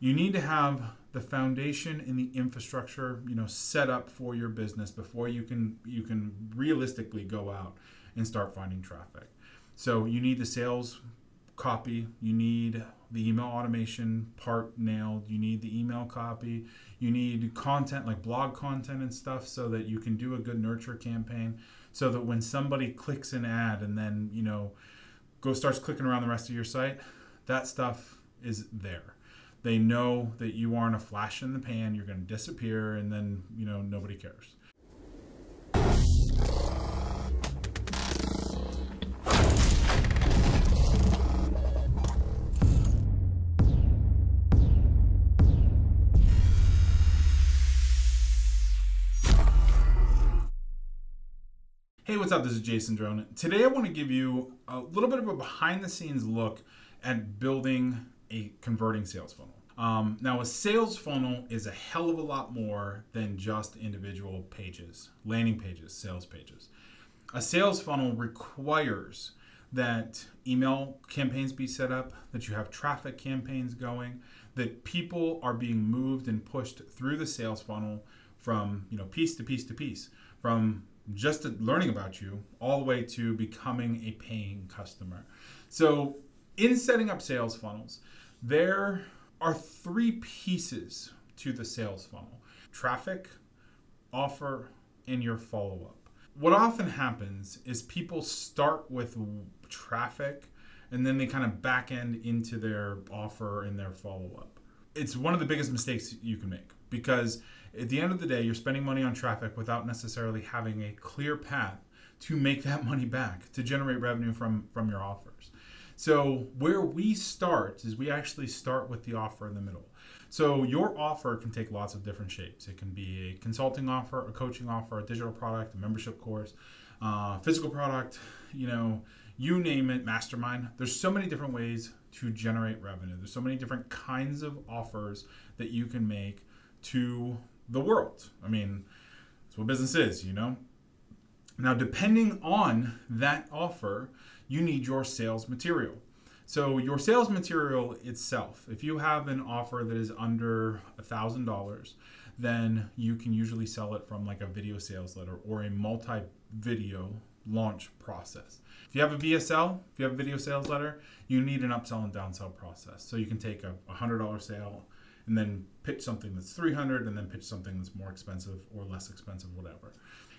you need to have the foundation and the infrastructure, you know, set up for your business before you can you can realistically go out and start finding traffic. So you need the sales copy, you need the email automation part nailed, you need the email copy, you need content like blog content and stuff so that you can do a good nurture campaign so that when somebody clicks an ad and then, you know, go starts clicking around the rest of your site, that stuff is there. They know that you aren't a flash in the pan, you're going to disappear and then, you know, nobody cares. Hey, what's up? This is Jason Drohn. Today I want to give you a little bit of a behind the scenes look at building a converting sales funnel. Um, now, a sales funnel is a hell of a lot more than just individual pages, landing pages, sales pages. A sales funnel requires that email campaigns be set up, that you have traffic campaigns going, that people are being moved and pushed through the sales funnel from you know piece to piece to piece, from just learning about you all the way to becoming a paying customer. So, in setting up sales funnels, there are three pieces to the sales funnel traffic, offer, and your follow up. What often happens is people start with traffic and then they kind of back end into their offer and their follow up. It's one of the biggest mistakes you can make because at the end of the day, you're spending money on traffic without necessarily having a clear path to make that money back to generate revenue from from your offers. So where we start is we actually start with the offer in the middle. So your offer can take lots of different shapes. It can be a consulting offer, a coaching offer, a digital product, a membership course, uh, physical product, you know, you name it, mastermind. There's so many different ways to generate revenue. There's so many different kinds of offers that you can make to the world. I mean, that's what business is, you know? Now, depending on that offer, you need your sales material. So, your sales material itself, if you have an offer that is under $1,000, then you can usually sell it from like a video sales letter or a multi video launch process. If you have a VSL, if you have a video sales letter, you need an upsell and downsell process. So, you can take a $100 sale and then pitch something that's 300 and then pitch something that's more expensive or less expensive whatever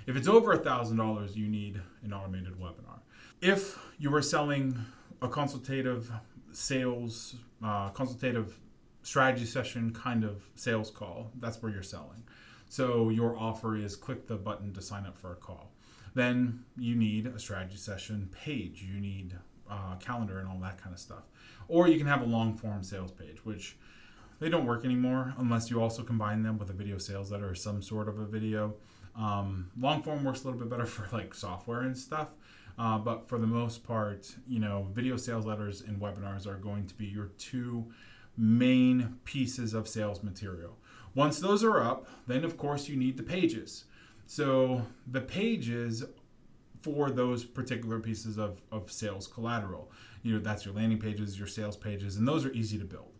if it's over $1000 you need an automated webinar. If you are selling a consultative sales uh, consultative strategy session kind of sales call that's where you're selling. So your offer is click the button to sign up for a call. Then you need a strategy session page. You need uh, calendar and all that kind of stuff. Or you can have a long form sales page which they don't work anymore unless you also combine them with a video sales letter or some sort of a video. Um, long form works a little bit better for like software and stuff. Uh, but for the most part, you know, video sales letters and webinars are going to be your two main pieces of sales material. Once those are up, then of course you need the pages. So the pages for those particular pieces of, of sales collateral, you know, that's your landing pages, your sales pages, and those are easy to build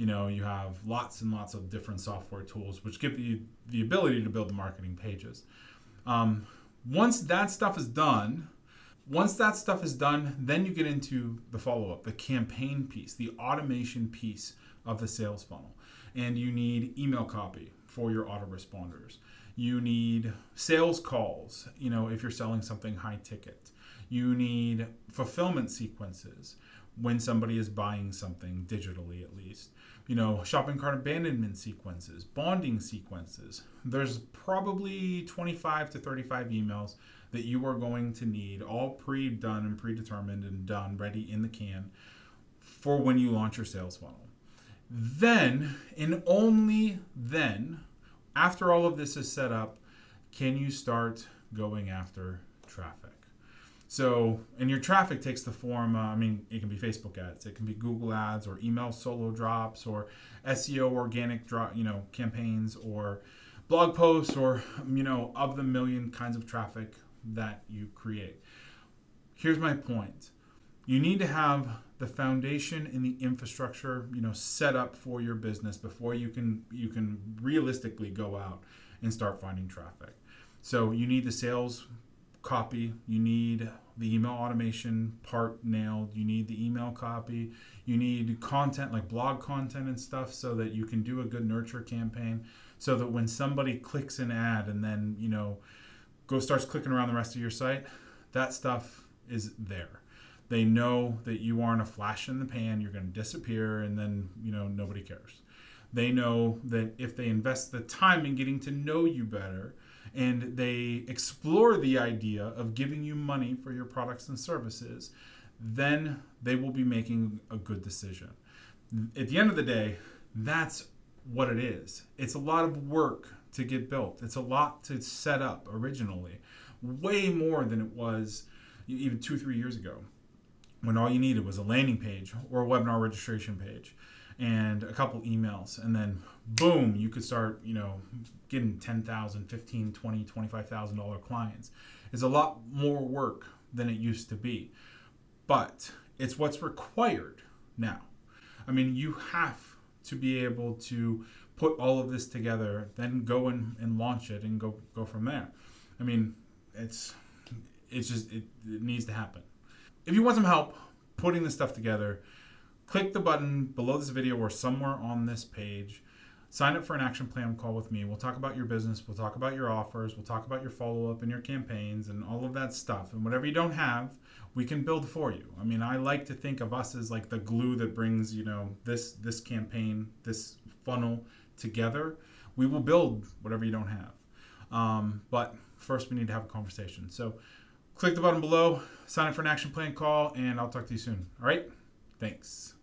you know you have lots and lots of different software tools which give you the ability to build the marketing pages. Um, once that stuff is done once that stuff is done then you get into the follow-up the campaign piece the automation piece of the sales funnel. And you need email copy for your autoresponders. You need sales calls you know if you're selling something high ticket. You need fulfillment sequences when somebody is buying something digitally at least you know, shopping cart abandonment sequences, bonding sequences. There's probably 25 to 35 emails that you are going to need, all pre done and predetermined and done, ready in the can for when you launch your sales funnel. Then, and only then, after all of this is set up, can you start going after traffic. So, and your traffic takes the form, uh, I mean, it can be Facebook ads, it can be Google ads or email solo drops or SEO organic drop, you know, campaigns or blog posts or, you know, of the million kinds of traffic that you create. Here's my point. You need to have the foundation and the infrastructure, you know, set up for your business before you can you can realistically go out and start finding traffic. So you need the sales copy, you need the email automation part nailed, you need the email copy, you need content like blog content and stuff so that you can do a good nurture campaign so that when somebody clicks an ad and then, you know, go starts clicking around the rest of your site, that stuff is there. They know that you aren't a flash in the pan, you're going to disappear and then, you know, nobody cares. They know that if they invest the time in getting to know you better, and they explore the idea of giving you money for your products and services, then they will be making a good decision. At the end of the day, that's what it is. It's a lot of work to get built, it's a lot to set up originally, way more than it was even two, three years ago when all you needed was a landing page or a webinar registration page and a couple emails and then boom you could start you know getting 10000 15 20 25000 dollar clients. It's a lot more work than it used to be but it's what's required now. I mean you have to be able to put all of this together then go and, and launch it and go go from there. I mean it's it's just it, it needs to happen. If you want some help putting this stuff together click the button below this video or somewhere on this page. Sign up for an action plan call with me. We'll talk about your business, we'll talk about your offers, we'll talk about your follow up and your campaigns and all of that stuff. And whatever you don't have, we can build for you. I mean, I like to think of us as like the glue that brings, you know, this this campaign, this funnel together. We will build whatever you don't have. Um, but first, we need to have a conversation. So, click the button below, sign up for an action plan call, and I'll talk to you soon. All right? Thanks.